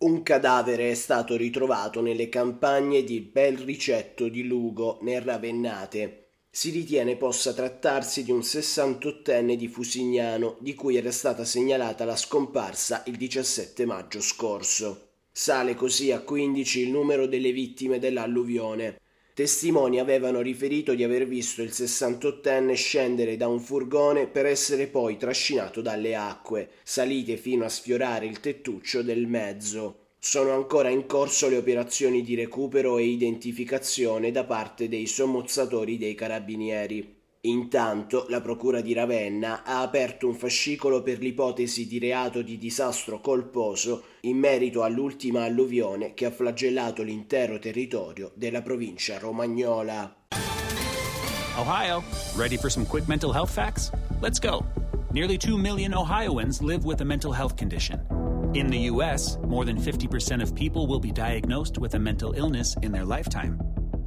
Un cadavere è stato ritrovato nelle campagne di Belricetto di Lugo, nel Ravennate. Si ritiene possa trattarsi di un 68enne di Fusignano, di cui era stata segnalata la scomparsa il 17 maggio scorso. Sale così a 15 il numero delle vittime dell'alluvione. Testimoni avevano riferito di aver visto il 68enne scendere da un furgone per essere poi trascinato dalle acque, salite fino a sfiorare il tettuccio del mezzo. Sono ancora in corso le operazioni di recupero e identificazione da parte dei sommozzatori dei carabinieri. Intanto la Procura di Ravenna ha aperto un fascicolo per l'ipotesi di reato di disastro colposo in merito all'ultima alluvione che ha flagellato l'intero territorio della provincia romagnola. Ohio, ready for some quick mental health facts? Let's go. Nearly 2 million Ohioans live with a mental health condition. In the US, more than 50% of people will be diagnosed with a mental illness in their lifetime.